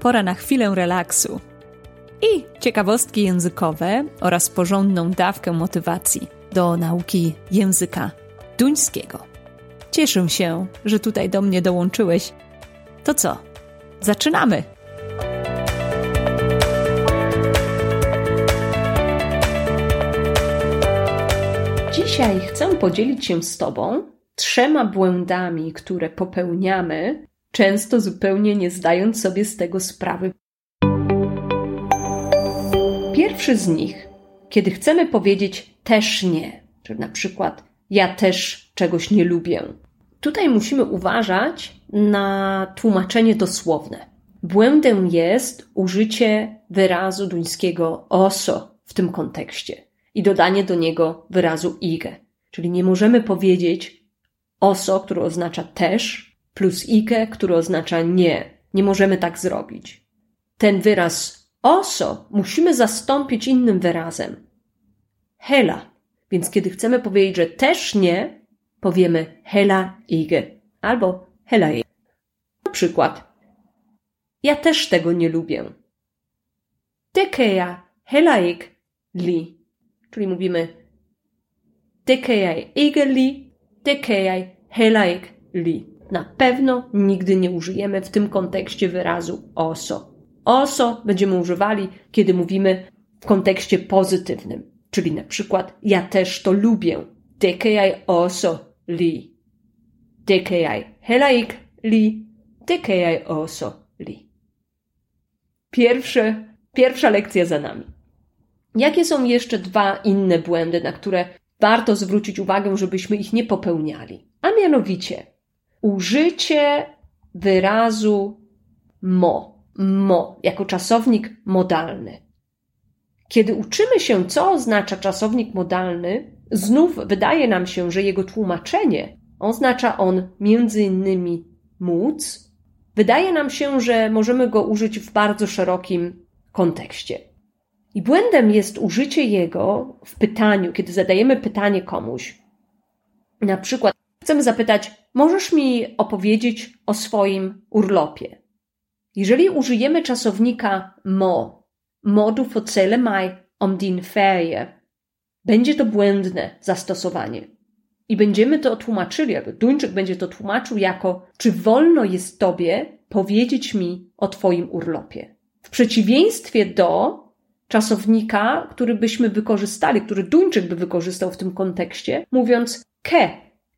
Pora na chwilę relaksu. I ciekawostki językowe oraz porządną dawkę motywacji do nauki języka duńskiego. Cieszę się, że tutaj do mnie dołączyłeś. To co? Zaczynamy! Dzisiaj chcę podzielić się z Tobą trzema błędami, które popełniamy, często zupełnie nie zdając sobie z tego sprawy. Pierwszy z nich, kiedy chcemy powiedzieć też nie, czyli na przykład ja też czegoś nie lubię. Tutaj musimy uważać na tłumaczenie dosłowne. Błędem jest użycie wyrazu duńskiego oso w tym kontekście i dodanie do niego wyrazu ige. Czyli nie możemy powiedzieć oso, które oznacza też, plus ike, które oznacza nie. Nie możemy tak zrobić. Ten wyraz oso musimy zastąpić innym wyrazem. Hela. Więc kiedy chcemy powiedzieć, że też nie, powiemy hela ige albo hela ige. Na przykład, ja też tego nie lubię. Tekeja helaik li. Czyli mówimy tekejaj ige li, tekejaj helaik li na pewno nigdy nie użyjemy w tym kontekście wyrazu oso. Oso będziemy używali, kiedy mówimy w kontekście pozytywnym, czyli na przykład ja też to lubię. Tekejaj oso li. Tekejaj helaik li. Tekejaj oso li. Pierwsze, pierwsza lekcja za nami. Jakie są jeszcze dwa inne błędy, na które warto zwrócić uwagę, żebyśmy ich nie popełniali? A mianowicie, użycie wyrazu mo, mo, jako czasownik modalny. Kiedy uczymy się, co oznacza czasownik modalny, znów wydaje nam się, że jego tłumaczenie oznacza on między innymi móc. Wydaje nam się, że możemy go użyć w bardzo szerokim kontekście. I błędem jest użycie jego w pytaniu, kiedy zadajemy pytanie komuś. Na przykład chcemy zapytać, Możesz mi opowiedzieć o swoim urlopie. Jeżeli użyjemy czasownika mo, modu fortælle mig om din ferie, będzie to błędne zastosowanie. I będziemy to tłumaczyli, albo Duńczyk będzie to tłumaczył jako, czy wolno jest tobie powiedzieć mi o twoim urlopie. W przeciwieństwie do czasownika, który byśmy wykorzystali, który Duńczyk by wykorzystał w tym kontekście, mówiąc ke,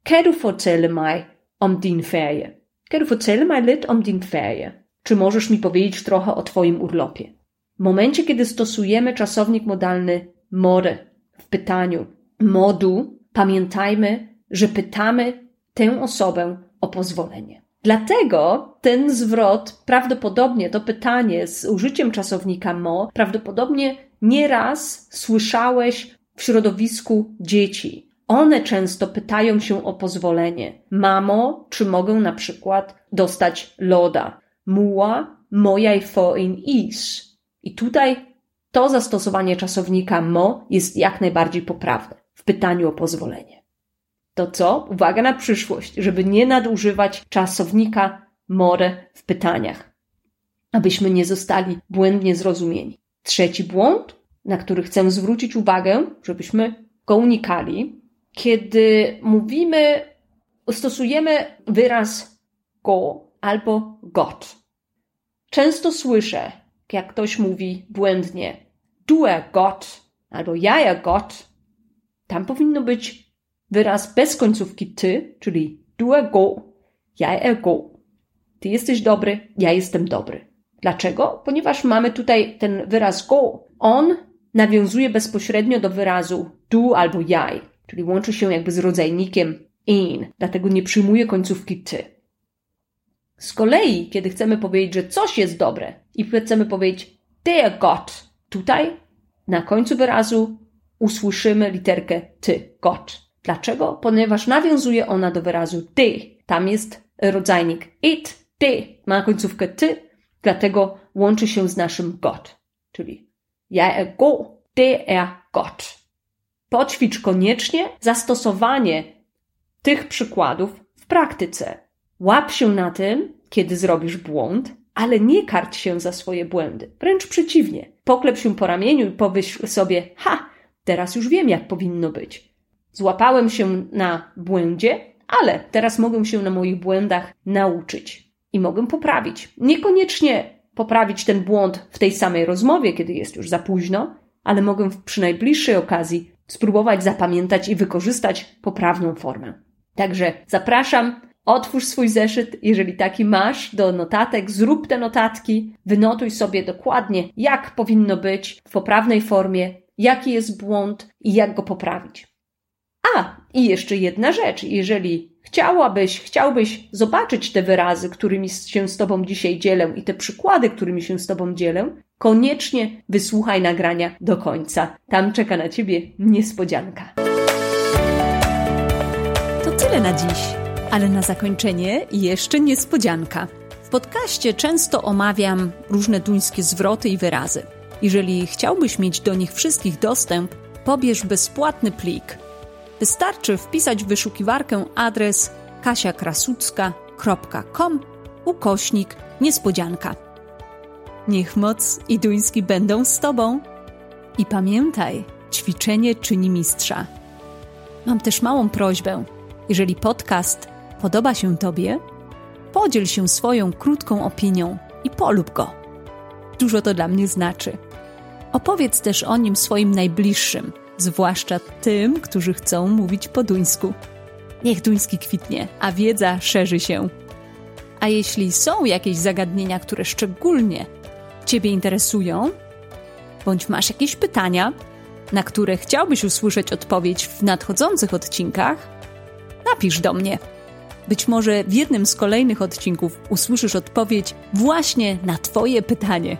Kan du fortælle mig om din ferie? Kan du fortælle mig lidt om din ferie? Czy możesz mi powiedzieć trochę o Twoim urlopie? W momencie, kiedy stosujemy czasownik modalny more w pytaniu modu, pamiętajmy, że pytamy tę osobę o pozwolenie. Dlatego ten zwrot, prawdopodobnie to pytanie z użyciem czasownika mo, prawdopodobnie nieraz słyszałeś w środowisku dzieci. One często pytają się o pozwolenie. Mamo, czy mogę na przykład dostać loda? Muła, mojaj foin is. I tutaj to zastosowanie czasownika mo jest jak najbardziej poprawne w pytaniu o pozwolenie. To co? Uwaga na przyszłość, żeby nie nadużywać czasownika more w pytaniach, abyśmy nie zostali błędnie zrozumieni. Trzeci błąd, na który chcę zwrócić uwagę, żebyśmy go unikali, kiedy mówimy, stosujemy wyraz go albo got. Często słyszę, jak ktoś mówi błędnie du er got albo ja er got. Tam powinno być wyraz bez końcówki ty, czyli du er go, ja er go. Ty jesteś dobry, ja jestem dobry. Dlaczego? Ponieważ mamy tutaj ten wyraz go. On nawiązuje bezpośrednio do wyrazu du albo jaj czyli łączy się jakby z rodzajnikiem in, dlatego nie przyjmuje końcówki ty. Z kolei, kiedy chcemy powiedzieć, że coś jest dobre i chcemy powiedzieć der Gott, tutaj na końcu wyrazu usłyszymy literkę ty, Gott. Dlaczego? Ponieważ nawiązuje ona do wyrazu ty. Tam jest rodzajnik it, ty, ma końcówkę ty, dlatego łączy się z naszym Gott, czyli ja er go, der er Gott. Poćwicz koniecznie zastosowanie tych przykładów w praktyce. Łap się na tym, kiedy zrobisz błąd, ale nie karć się za swoje błędy. Wręcz przeciwnie. Poklep się po ramieniu i powiesz sobie, ha, teraz już wiem, jak powinno być. Złapałem się na błędzie, ale teraz mogę się na moich błędach nauczyć i mogę poprawić. Niekoniecznie poprawić ten błąd w tej samej rozmowie, kiedy jest już za późno, ale mogę przy najbliższej okazji spróbować zapamiętać i wykorzystać poprawną formę. Także zapraszam, otwórz swój zeszyt, jeżeli taki masz, do notatek, zrób te notatki, wynotuj sobie dokładnie, jak powinno być w poprawnej formie, jaki jest błąd i jak go poprawić. A, i jeszcze jedna rzecz. Jeżeli chciałabyś, chciałbyś zobaczyć te wyrazy, którymi się z Tobą dzisiaj dzielę i te przykłady, którymi się z Tobą dzielę, koniecznie wysłuchaj nagrania do końca. Tam czeka na Ciebie niespodzianka. To tyle na dziś, ale na zakończenie jeszcze niespodzianka. W podcaście często omawiam różne duńskie zwroty i wyrazy. Jeżeli chciałbyś mieć do nich wszystkich dostęp, pobierz bezpłatny plik – Wystarczy wpisać w wyszukiwarkę adres kasiakrasucka.com ukośnik niespodzianka. Niech moc i duński będą z Tobą. I pamiętaj, ćwiczenie czyni mistrza. Mam też małą prośbę. Jeżeli podcast podoba się Tobie, podziel się swoją krótką opinią i polub go. Dużo to dla mnie znaczy. Opowiedz też o nim swoim najbliższym – zwłaszcza tym, którzy chcą mówić po duńsku. Niech duński kwitnie, a wiedza szerzy się. A jeśli są jakieś zagadnienia, które szczególnie Ciebie interesują, bądź masz jakieś pytania, na które chciałbyś usłyszeć odpowiedź w nadchodzących odcinkach, napisz do mnie. Być może w jednym z kolejnych odcinków usłyszysz odpowiedź właśnie na Twoje pytanie.